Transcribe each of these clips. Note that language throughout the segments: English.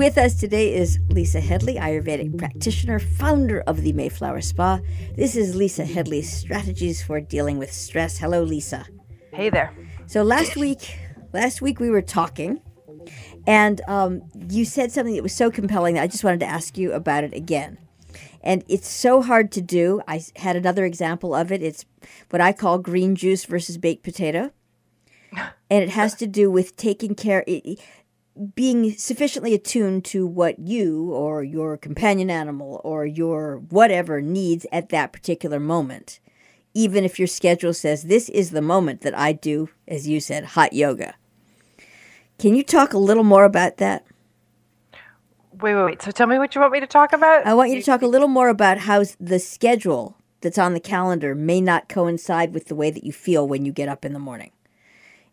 with us today is Lisa Headley, Ayurvedic practitioner, founder of the Mayflower Spa. This is Lisa Headley's strategies for dealing with stress. Hello, Lisa. Hey there. So last week, last week we were talking, and um, you said something that was so compelling that I just wanted to ask you about it again. And it's so hard to do. I had another example of it. It's what I call green juice versus baked potato. And it has to do with taking care, being sufficiently attuned to what you or your companion animal or your whatever needs at that particular moment. Even if your schedule says this is the moment that I do, as you said, hot yoga. Can you talk a little more about that? Wait, wait, wait. So tell me what you want me to talk about. I want you to talk a little more about how the schedule that's on the calendar may not coincide with the way that you feel when you get up in the morning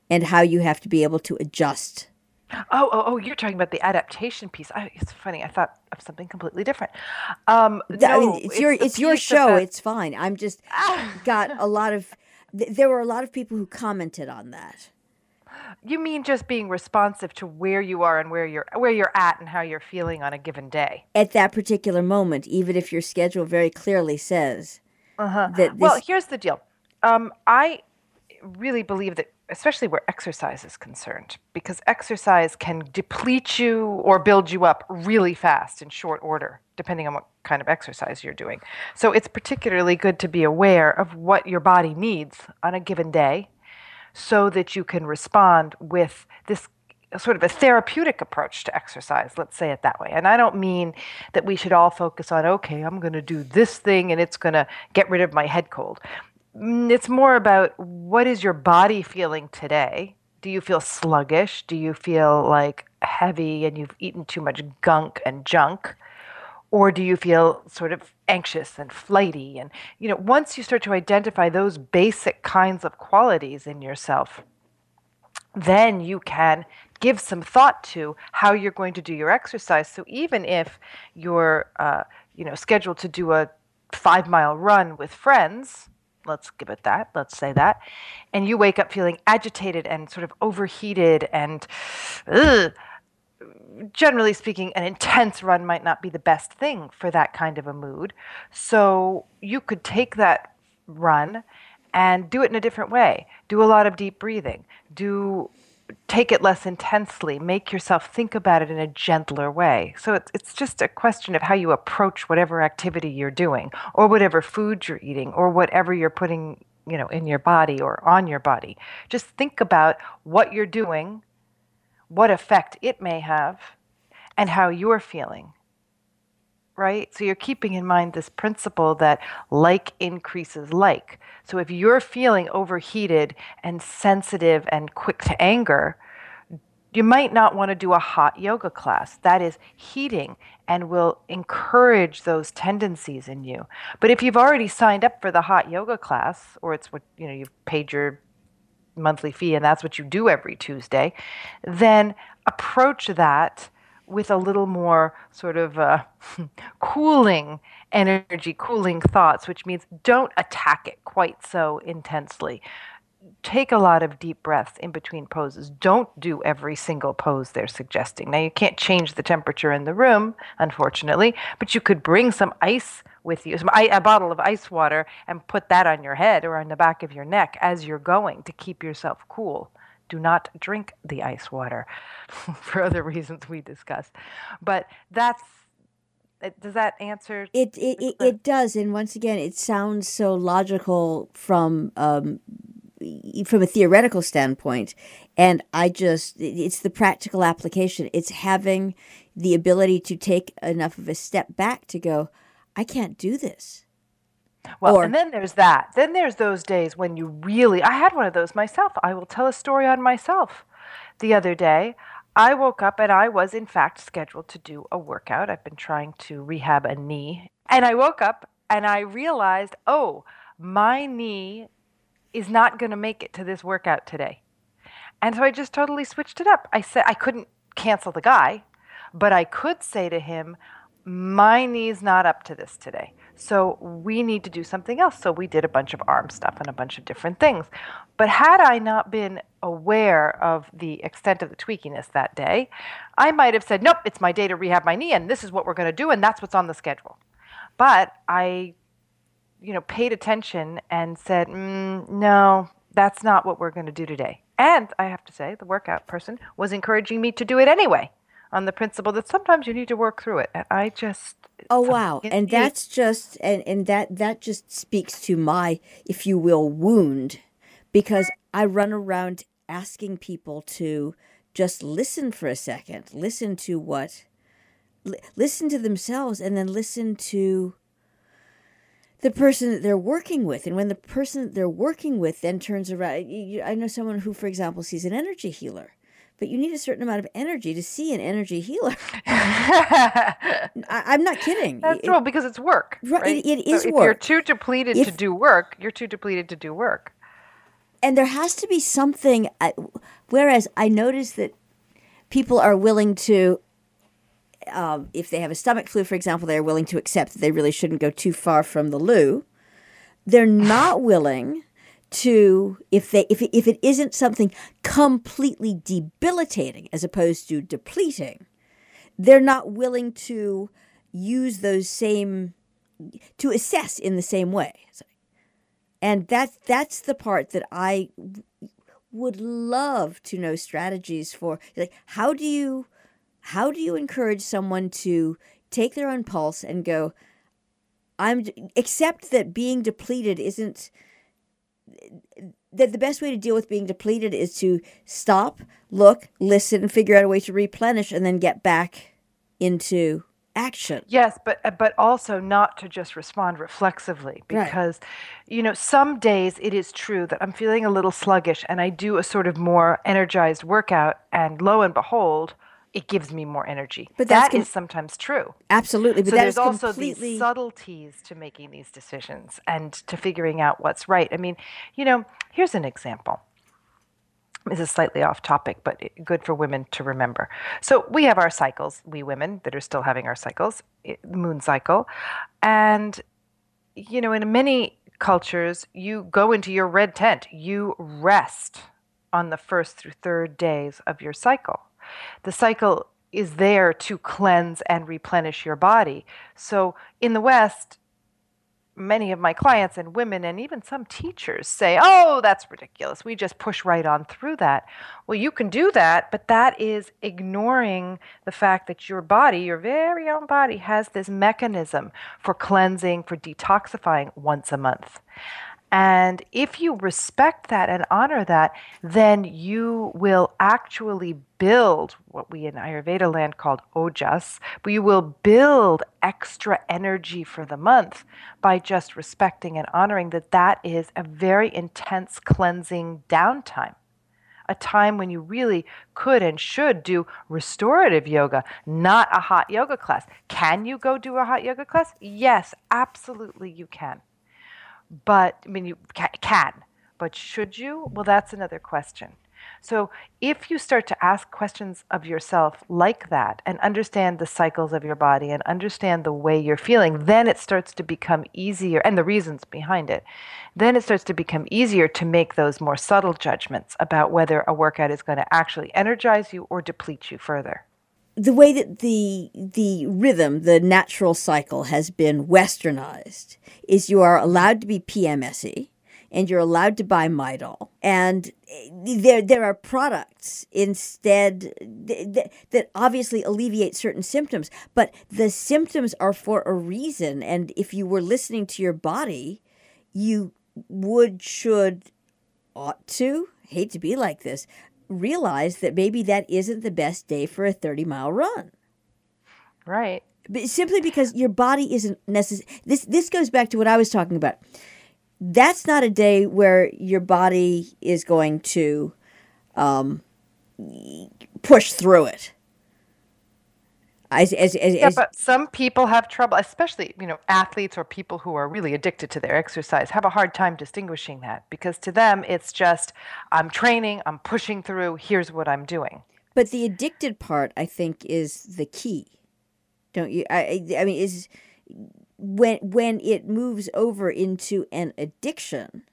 and how you have to be able to adjust. Oh, oh, oh! You're talking about the adaptation piece. I, it's funny. I thought of something completely different. Um, no, I mean, it's, it's, your it's your show. It's fine. I'm just got a lot of. Th- there were a lot of people who commented on that. You mean just being responsive to where you are and where you're where you're at and how you're feeling on a given day at that particular moment, even if your schedule very clearly says uh-huh. that. This... Well, here's the deal. Um, I really believe that, especially where exercise is concerned, because exercise can deplete you or build you up really fast in short order, depending on what kind of exercise you're doing. So it's particularly good to be aware of what your body needs on a given day so that you can respond with this sort of a therapeutic approach to exercise, let's say it that way. And I don't mean that we should all focus on, okay, I'm going to do this thing and it's going to get rid of my head cold. Mm, it's more about what is your body feeling today? Do you feel sluggish? Do you feel like heavy and you've eaten too much gunk and junk? Or do you feel sort of anxious and flighty? And, you know, once you start to identify those basic kinds of qualities in yourself, then you can give some thought to how you're going to do your exercise. So even if you're, uh, you know, scheduled to do a five mile run with friends, let's give it that, let's say that, and you wake up feeling agitated and sort of overheated and, ugh, generally speaking, an intense run might not be the best thing for that kind of a mood. So you could take that run and do it in a different way. Do a lot of deep breathing. Do take it less intensely. Make yourself think about it in a gentler way. So it's it's just a question of how you approach whatever activity you're doing or whatever food you're eating or whatever you're putting, you know, in your body or on your body. Just think about what you're doing what effect it may have, and how you're feeling. Right? So you're keeping in mind this principle that like increases like. So if you're feeling overheated and sensitive and quick to anger, you might not want to do a hot yoga class. That is heating and will encourage those tendencies in you. But if you've already signed up for the hot yoga class, or it's what you know you've paid your monthly fee and that's what you do every Tuesday, then approach that with a little more sort of uh, cooling energy, cooling thoughts, which means don't attack it quite so intensely. Take a lot of deep breaths in between poses. Don't do every single pose they're suggesting. Now, you can't change the temperature in the room, unfortunately, but you could bring some ice with you, some, a bottle of ice water, and put that on your head or on the back of your neck as you're going to keep yourself cool. Do not drink the ice water for other reasons we discussed. But that's does that answer it it, it, it does and once again it sounds so logical from um, from a theoretical standpoint and i just it's the practical application it's having the ability to take enough of a step back to go I can't do this. Well, or, and then there's that. Then there's those days when you really, I had one of those myself. I will tell a story on myself. The other day, I woke up and I was, in fact, scheduled to do a workout. I've been trying to rehab a knee. And I woke up and I realized, oh, my knee is not going to make it to this workout today. And so I just totally switched it up. I said I couldn't cancel the guy, but I could say to him, my knee's not up to this today. So we need to do something else. So we did a bunch of arm stuff and a bunch of different things. But had I not been aware of the extent of the tweakiness that day, I might have said, nope, it's my day to rehab my knee, and this is what we're going to do, and that's what's on the schedule. But I, you know, paid attention and said, mm, no, that's not what we're going to do today. And I have to say, the workout person was encouraging me to do it anyway on the principle that sometimes you need to work through it. And I just Oh wow. And that's just and, and that that just speaks to my, if you will, wound because I run around asking people to just listen for a second. Listen to what listen to themselves and then listen to the person that they're working with. And when the person that they're working with then turns around, I know someone who, for example, sees an energy healer but you need a certain amount of energy to see an energy healer. I, am not kidding. That's true because it's work. Right. It, it is so if work. you're too depleted if, to do work, you're too depleted to do work. And there has to be something. whereas I notice that people are willing to, um, if they have a stomach flu, for example, they're willing to accept that they really shouldn't go too far from the loo. They're not willing to if they if if it isn't something completely debilitating as opposed to depleting they're not willing to use those same to assess in the same way. And that's that's the part that i would love to know strategies for. Like how do you how do you encourage someone to take their own pulse and go i'm accept that being depleted isn't that the best way to deal with being depleted is to stop, look, listen, and figure out a way to replenish, and then get back into action. Yes, but uh, but also not to just respond reflexively because right. you know some days it is true that I'm feeling a little sluggish and I do a sort of more energized workout and lo and behold it gives me more energy. But that com- is sometimes true. Absolutely. But so there's also completely... these subtleties to making these decisions and to figuring out what's right. I mean, you know, here's an example. This is slightly off topic, but good for women to remember. So we have our cycles, we women that are still having our cycles, the moon cycle. And, you know, in many cultures, you go into your red tent, you rest on the first through third days of your cycle the cycle is there to cleanse and replenish your body. So in the West, many of my clients and women and even some teachers say, oh, that's ridiculous. We just push right on through that. Well, you can do that, but that is ignoring the fact that your body, your very own body, has this mechanism for cleansing, for detoxifying once a month. And if you respect that and honor that, then you will actually build what we in Ayurveda land called ojas, but you will build extra energy for the month by just respecting and honoring that that is a very intense cleansing downtime. A time when you really could and should do restorative yoga, not a hot yoga class. Can you go do a hot yoga class? Yes, absolutely you can. But I mean, you can, but should you? Well, that's another question. So, if you start to ask questions of yourself like that and understand the cycles of your body and understand the way you're feeling, then it starts to become easier and the reasons behind it. Then it starts to become easier to make those more subtle judgments about whether a workout is going to actually energize you or deplete you further the way that the the rhythm, the natural cycle has been westernized is you are allowed to be PMSy and you're allowed to buy Midol. And there there are products instead that obviously alleviate certain symptoms, but the symptoms are for a reason and if you were listening to your body, you would should ought to hate to be like this realize that maybe that isn't the best day for a 30 mile run. Right. But simply because your body isn't necessary. This, this goes back to what I was talking about. That's not a day where your body is going to um, push through it. As, as, as, yeah, but some people have trouble, especially you know athletes or people who are really addicted to their exercise, have a hard time distinguishing that because to them it's just I'm training, I'm pushing through. Here's what I'm doing. But the addicted part, I think, is the key. Don't you? I, I mean, is when when it moves over into an addiction,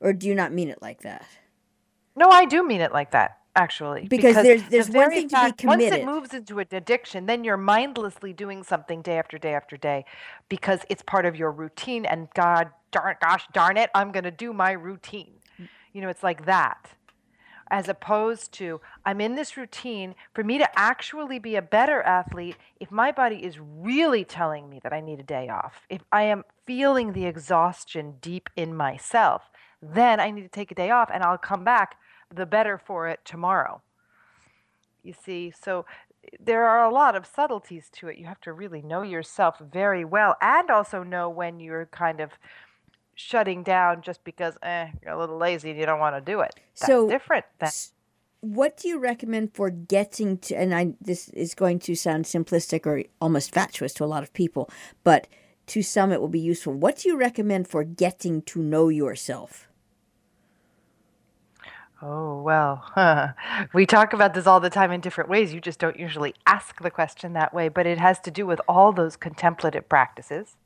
or do you not mean it like that? No, I do mean it like that actually because, because there's there's the one thing fact, to be committed. Once it moves into an addiction, then you're mindlessly doing something day after day after day because it's part of your routine. And God darn, gosh darn it, I'm going to do my routine. Mm. You know, it's like that. As opposed to, I'm in this routine. For me to actually be a better athlete, if my body is really telling me that I need a day off, if I am feeling the exhaustion deep in myself, then I need to take a day off and I'll come back the better for it tomorrow. You see, so there are a lot of subtleties to it. You have to really know yourself very well and also know when you're kind of shutting down just because eh, you're a little lazy and you don't want to do it. That's so different than what do you recommend for getting to and I this is going to sound simplistic or almost fatuous to a lot of people, but to some it will be useful. What do you recommend for getting to know yourself? Oh, well, huh. we talk about this all the time in different ways. You just don't usually ask the question that way, but it has to do with all those contemplative practices.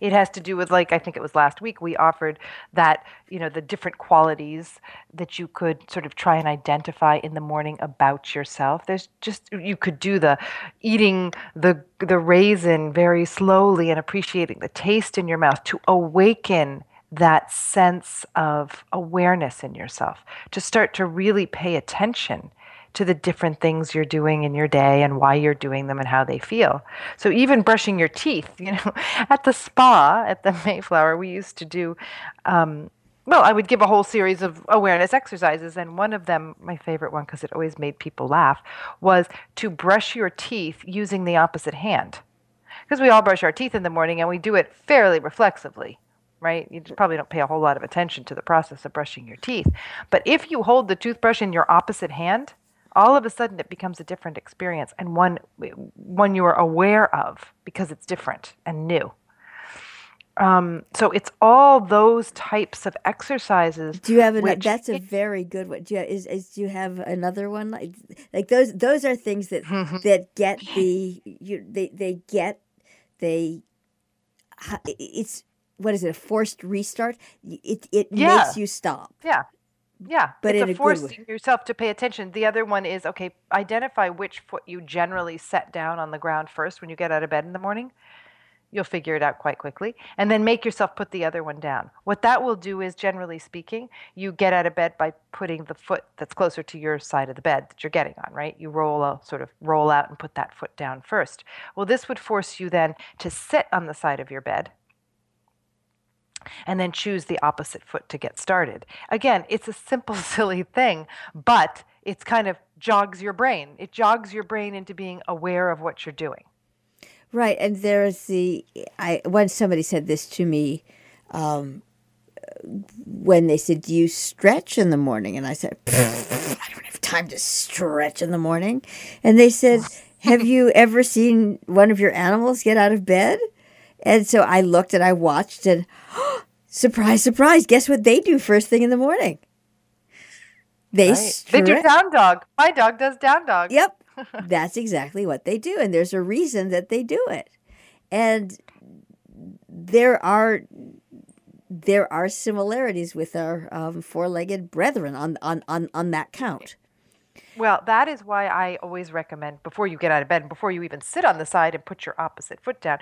It has to do with, like, I think it was last week, we offered that, you know, the different qualities that you could sort of try and identify in the morning about yourself. There's just, you could do the eating the, the raisin very slowly and appreciating the taste in your mouth to awaken that sense of awareness in yourself, to start to really pay attention to the different things you're doing in your day and why you're doing them and how they feel. So even brushing your teeth, you know, at the spa at the Mayflower, we used to do. Um, well, I would give a whole series of awareness exercises, and one of them, my favorite one, because it always made people laugh, was to brush your teeth using the opposite hand. Because we all brush our teeth in the morning and we do it fairly reflexively right? You probably don't pay a whole lot of attention to the process of brushing your teeth. But if you hold the toothbrush in your opposite hand, all of a sudden it becomes a different experience and one one you are aware of because it's different and new. Um, so it's all those types of exercises. Do you have an? That's a very good one. Do you, is, is do you have another one like like those? Those are things that that get the you they they get they it's what is it a forced restart? It it yeah. makes you stop. Yeah. Yeah. But it's a, a forcing yourself to pay attention. The other one is okay identify which foot you generally set down on the ground first when you get out of bed in the morning. You'll figure it out quite quickly. And then make yourself put the other one down. What that will do is generally speaking you get out of bed by putting the foot that's closer to your side of the bed that you're getting on right? You roll a, sort of roll out and put that foot down first. Well this would force you then to sit on the side of your bed and then choose the opposite foot to get started. Again, it's a simple, silly thing, but it's kind of jogs your brain. It jogs your brain into being aware of what you're doing. Right, and there's the I once somebody said this to me um, when they said, "Do you stretch in the morning?" And I said, "I don't have time to stretch in the morning." And they said, "Have you ever seen one of your animals get out of bed?" And so I looked and I watched, and oh, surprise, surprise, guess what they do first thing in the morning? They right. they do down dog. My dog does down dog. Yep, that's exactly what they do, and there's a reason that they do it. And there are there are similarities with our um, four-legged brethren on, on on on that count. Well, that is why I always recommend before you get out of bed, before you even sit on the side and put your opposite foot down,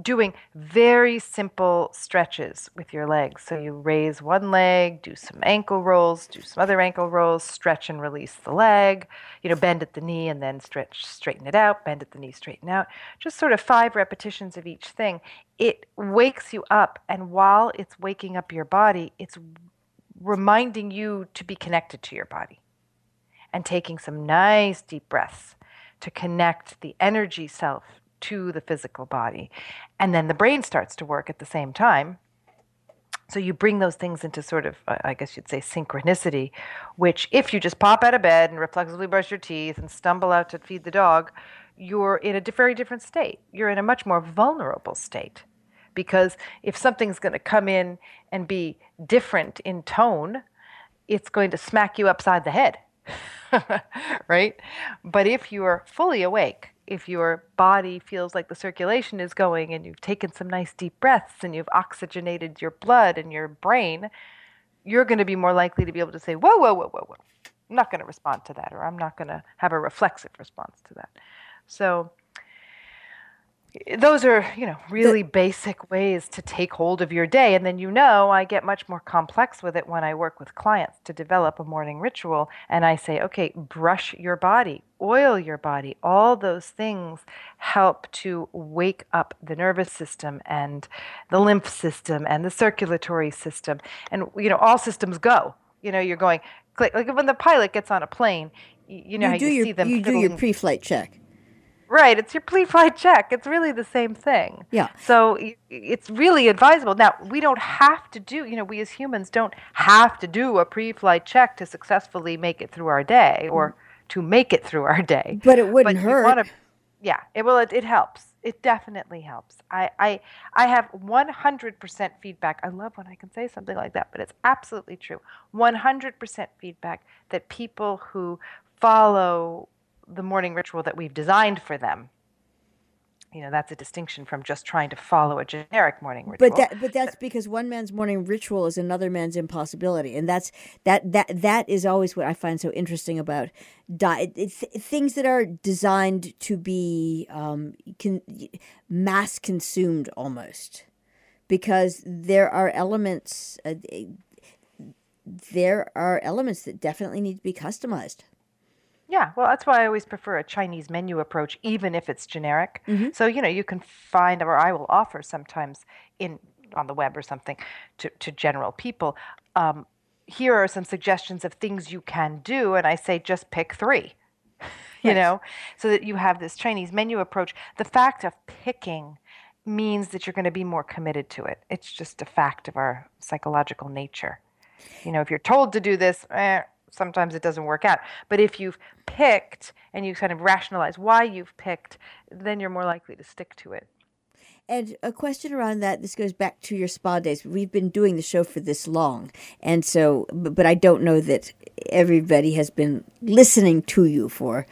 doing very simple stretches with your legs. So you raise one leg, do some ankle rolls, do some other ankle rolls, stretch and release the leg, you know, bend at the knee and then stretch, straighten it out, bend at the knee, straighten out. Just sort of five repetitions of each thing. It wakes you up. And while it's waking up your body, it's reminding you to be connected to your body and taking some nice deep breaths to connect the energy self to the physical body. And then the brain starts to work at the same time. So you bring those things into sort of, I guess you'd say, synchronicity, which if you just pop out of bed and reflexively brush your teeth and stumble out to feed the dog, you're in a very different state. You're in a much more vulnerable state. Because if something's going to come in and be different in tone, it's going to smack you upside the head. right? But if you are fully awake, if your body feels like the circulation is going and you've taken some nice deep breaths and you've oxygenated your blood and your brain, you're going to be more likely to be able to say, whoa, whoa, whoa, whoa, whoa. I'm not going to respond to that, or I'm not going to have a reflexive response to that. So, those are you know really the, basic ways to take hold of your day and then you know i get much more complex with it when i work with clients to develop a morning ritual and i say okay brush your body oil your body. All those things help to wake up the nervous system and the lymph system and the circulatory system and you know all systems go. You know you're going like when the pilot gets on a plane you know you you your, see them you do your pre-flight check Right, it's your pre-flight check. It's really the same thing. Yeah. So it's really advisable. Now, we don't have to do, you know, we as humans don't have to do a pre-flight check to successfully make it through our day or mm-hmm. to make it through our day. But it wouldn't but hurt. Wanna, yeah, it will it, it helps. It definitely helps. I, I I have 100% feedback. I love when I can say something like that, but it's absolutely true. 100% feedback that people who follow the morning ritual that we've designed for them. You know, that's a distinction from just trying to follow a generic morning ritual. But that, but that's because one man's morning ritual is another man's impossibility, and that's that that that is always what I find so interesting about diet. things that are designed to be um, can, mass consumed almost, because there are elements. Uh, there are elements that definitely need to be customized. Yeah, well, that's why I always prefer a Chinese menu approach, even if it's generic. Mm-hmm. So you know, you can find, or I will offer sometimes in on the web or something to to general people. Um, here are some suggestions of things you can do, and I say just pick three. you know, so that you have this Chinese menu approach. The fact of picking means that you're going to be more committed to it. It's just a fact of our psychological nature. You know, if you're told to do this, eh, sometimes it doesn't work out. But if you've picked and you kind of rationalize why you've picked, then you're more likely to stick to it. And a question around that, this goes back to your spa days. We've been doing the show for this long. And so, but I don't know that everybody has been listening to you for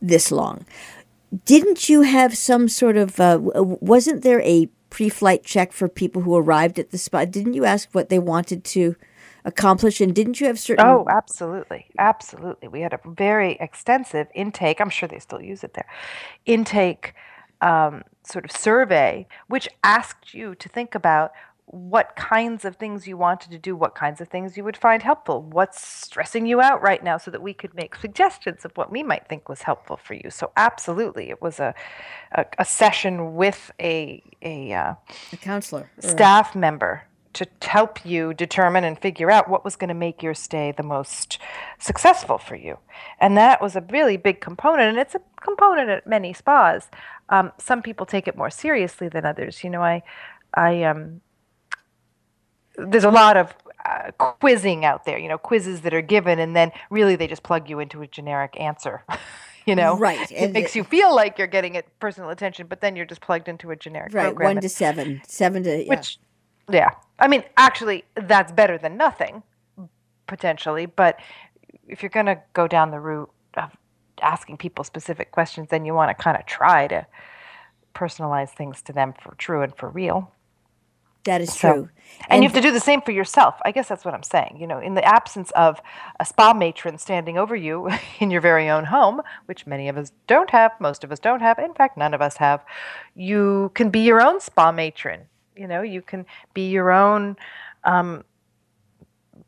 this long. Didn't you have some sort of, uh, wasn't there a pre flight check for people who arrived at the spa? Didn't you ask what they wanted to? Accomplish and didn't you have certain oh absolutely. Absolutely. We had a very extensive intake i'm sure they still use it there intake um, sort of survey which asked you to think about what kinds of things you wanted to do what kinds of things you would find helpful what's stressing you out right now so that we could make suggestions of what we might think was helpful for you. So absolutely it was a a, a session with a a, uh, a counselor staff member to help you determine and figure out what was going to make your stay the most successful for you. And that was a really big component, and it's a component at many spas. Um, some people take it more seriously than others. You know, I, I, um, there's a lot of uh, quizzing out there. You know, quizzes that are given, and then really they just plug you into a generic answer. you know right it and makes you feel like you're getting it personal attention but then you're just plugged into a generic right program one to seven seven to yeah. which yeah. I mean, actually, that's better than nothing, potentially. But if you're going to go down the route of asking people specific questions, then you want to kind of try to personalize things to them for true and for real. That is so, true. And, and, you have to do the same for yourself. I guess that's what I'm saying. You know, in the absence of a spa matron standing over you in your very own home, which many of us don't have, most of us don't have, in fact, none of us have, you can be your own spa matron you know you can be your own um,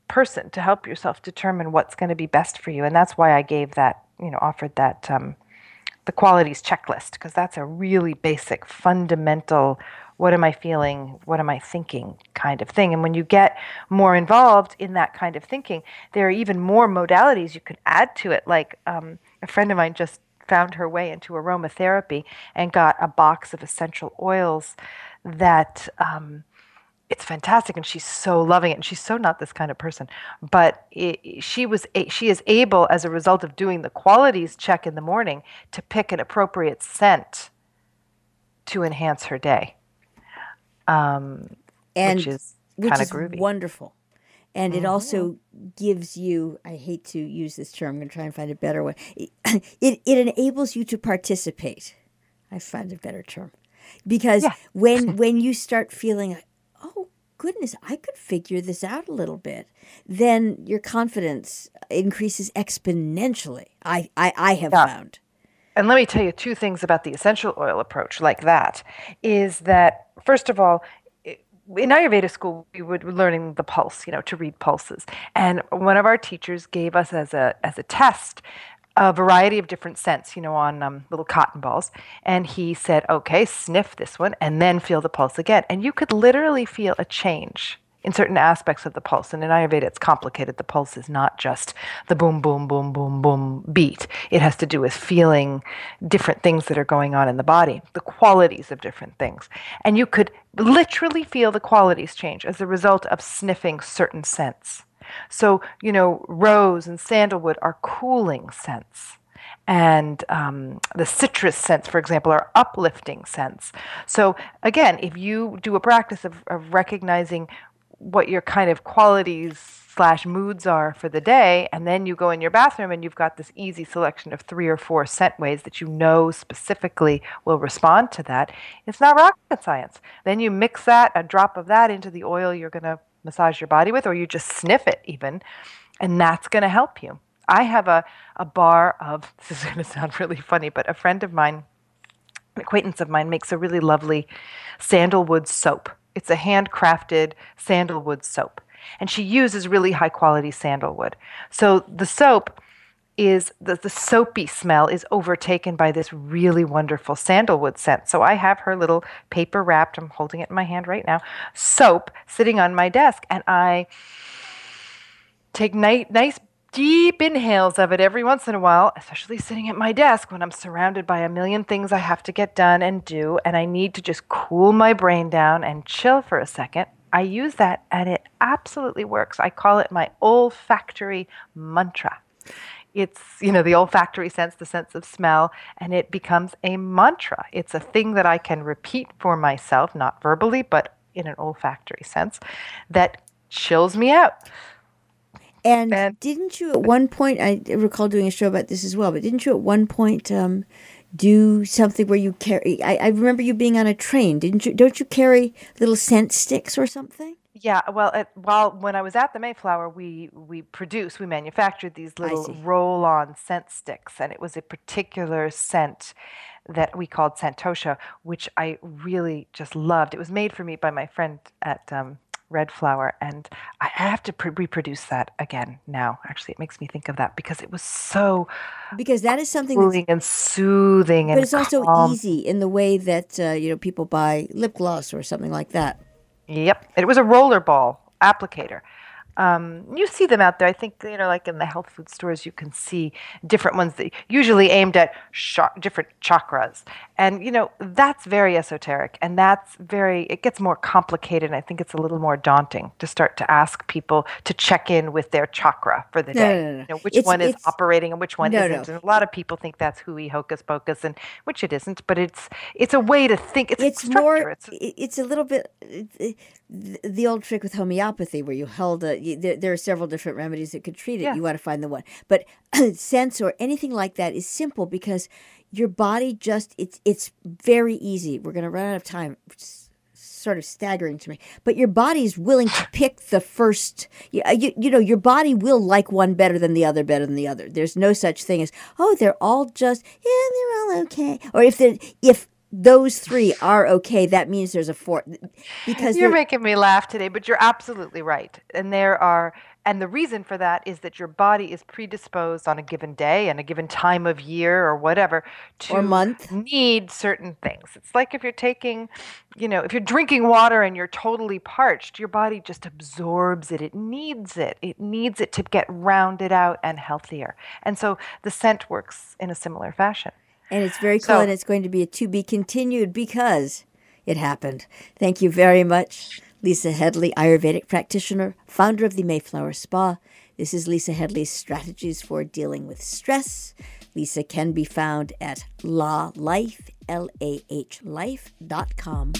person to help yourself determine what's going to be best for you. And that's why i gave that you know offered that um, the qualities checklist because that's a really basic fundamental what am i feeling what am i thinking kind of thing. And when you get more involved in that kind of thinking there are even more modalities you can add to it. Like um, a friend of mine just found her way into aromatherapy and got a box of essential oils that um, it's fantastic and she's so loving it and she's so not this kind of person but it, she was a, she is able as a result of doing the qualities check in the morning to pick an appropriate scent to enhance her day. Um, and which is kind of groovy. wonderful. And mm-hmm. it also gives you i hate to use this term i'm going to try and find a better one. It, it, it enables you to participate. I find a better term. Because yeah. when when you start feeling like, oh goodness, I could figure this out a little bit, then your confidence increases exponentially. I I, I have yeah. found. And let me tell you two things about the essential oil approach, like that, is that first of all, in Ayurveda school, we were learning the pulse, you know, to read pulses. And one of our teachers gave us as a as a test a variety of different scents, you know, on um, little cotton balls. And he said, okay, sniff this one and then feel the pulse again. And you could literally feel a change in certain aspects of the pulse. And in Ayurveda, it's complicated. The pulse is not just the boom, boom, boom, boom, boom beat. It has to do with feeling different things that are going on in the body, the qualities of different things. And you could literally feel the qualities change as a result of sniffing certain scents. So, you know, rose and sandalwood are cooling scents. And um, the citrus scents, for example, are uplifting scents. So, again, if you do a practice of, of recognizing what your kind of qualities slash moods are for the day and then you go in your bathroom and you've got this easy selection of three or four scent ways that you know specifically will respond to that it's not rocket science then you mix that a drop of that into the oil you're going to massage your body with or you just sniff it even and that's going to help you i have a, a bar of this is going to sound really funny but a friend of mine an acquaintance of mine makes a really lovely sandalwood soap it's a handcrafted sandalwood soap. And she uses really high quality sandalwood. So the soap is the, the soapy smell is overtaken by this really wonderful sandalwood scent. So I have her little paper wrapped, I'm holding it in my hand right now, soap sitting on my desk. And I take ni- nice deep inhales of it every once in a while, especially sitting at my desk when I'm surrounded by a million things I have to get done and do, and I need to just cool my brain down and chill for a second. I use that and it absolutely works. I call it my olfactory mantra. It's, you know, the olfactory sense, the sense of smell, and it becomes a mantra. It's a thing that I can repeat for myself, not verbally, but in an olfactory sense, that chills me out. And, and, didn't you at one point? I recall doing a show about this as well. But didn't you at one point um, do something where you carry? I, I, remember you being on a train. Didn't you? Don't you carry little scent sticks or something? Yeah. Well, at, while when I was at the Mayflower, we we produced, we manufactured these little roll-on scent sticks, and it was a particular scent that we called Santosha, which I really just loved. It was made for me by my friend at um, red flower and i have to reproduce that again now actually it makes me think of that because it was so because that is something cooling and soothing but and it's also easy in the way that uh, you know people buy lip gloss or something like that yep. It was a roller ball applicator um, you see them out there. I think you know, like in the health food stores, you can see different ones that usually aimed at sh- different chakras, and you know that's very esoteric, and that's very. It gets more complicated, and I think it's a little more daunting to start to ask people to check in with their chakra for the no, day. No, no, you know, which it's, one is operating and which one isn't. And a lot of people think that's hooey hocus pocus, and which it isn't. But it's it's a way to think. It's, it's more. It's, it's a little bit the old trick with homeopathy where you held a there, there, are several different remedies that could treat it. Yeah. you want to find the one. But sense or anything like that is simple because your body just it's it's very easy. We're going to run out of time. It's sort of staggering to me. But your body is willing to pick the first you, uh, you, you know your body will like one better than the other better than the other. There's no such thing as oh they're all just yeah they're all okay. Or if they if those three are okay, that means there's a fourth. Because you're making me laugh today, but you're absolutely right. And there are, and the reason for that is that your body is predisposed on a given day and a given time of year or whatever to or month need certain things. It's like if you're taking, you know, if you're drinking water and you're totally parched, your body just absorbs it. It needs it. It needs it to get rounded out and healthier. And so the scent works in a similar fashion. And it's very cool, so, and it's going to be a to be continued because it happened. Thank you very much, Lisa Headley, Ayurvedic practitioner, founder of the Mayflower Spa. This is Lisa Headley's strategies for dealing with stress. Lisa can be found at La Life, L A H life.com.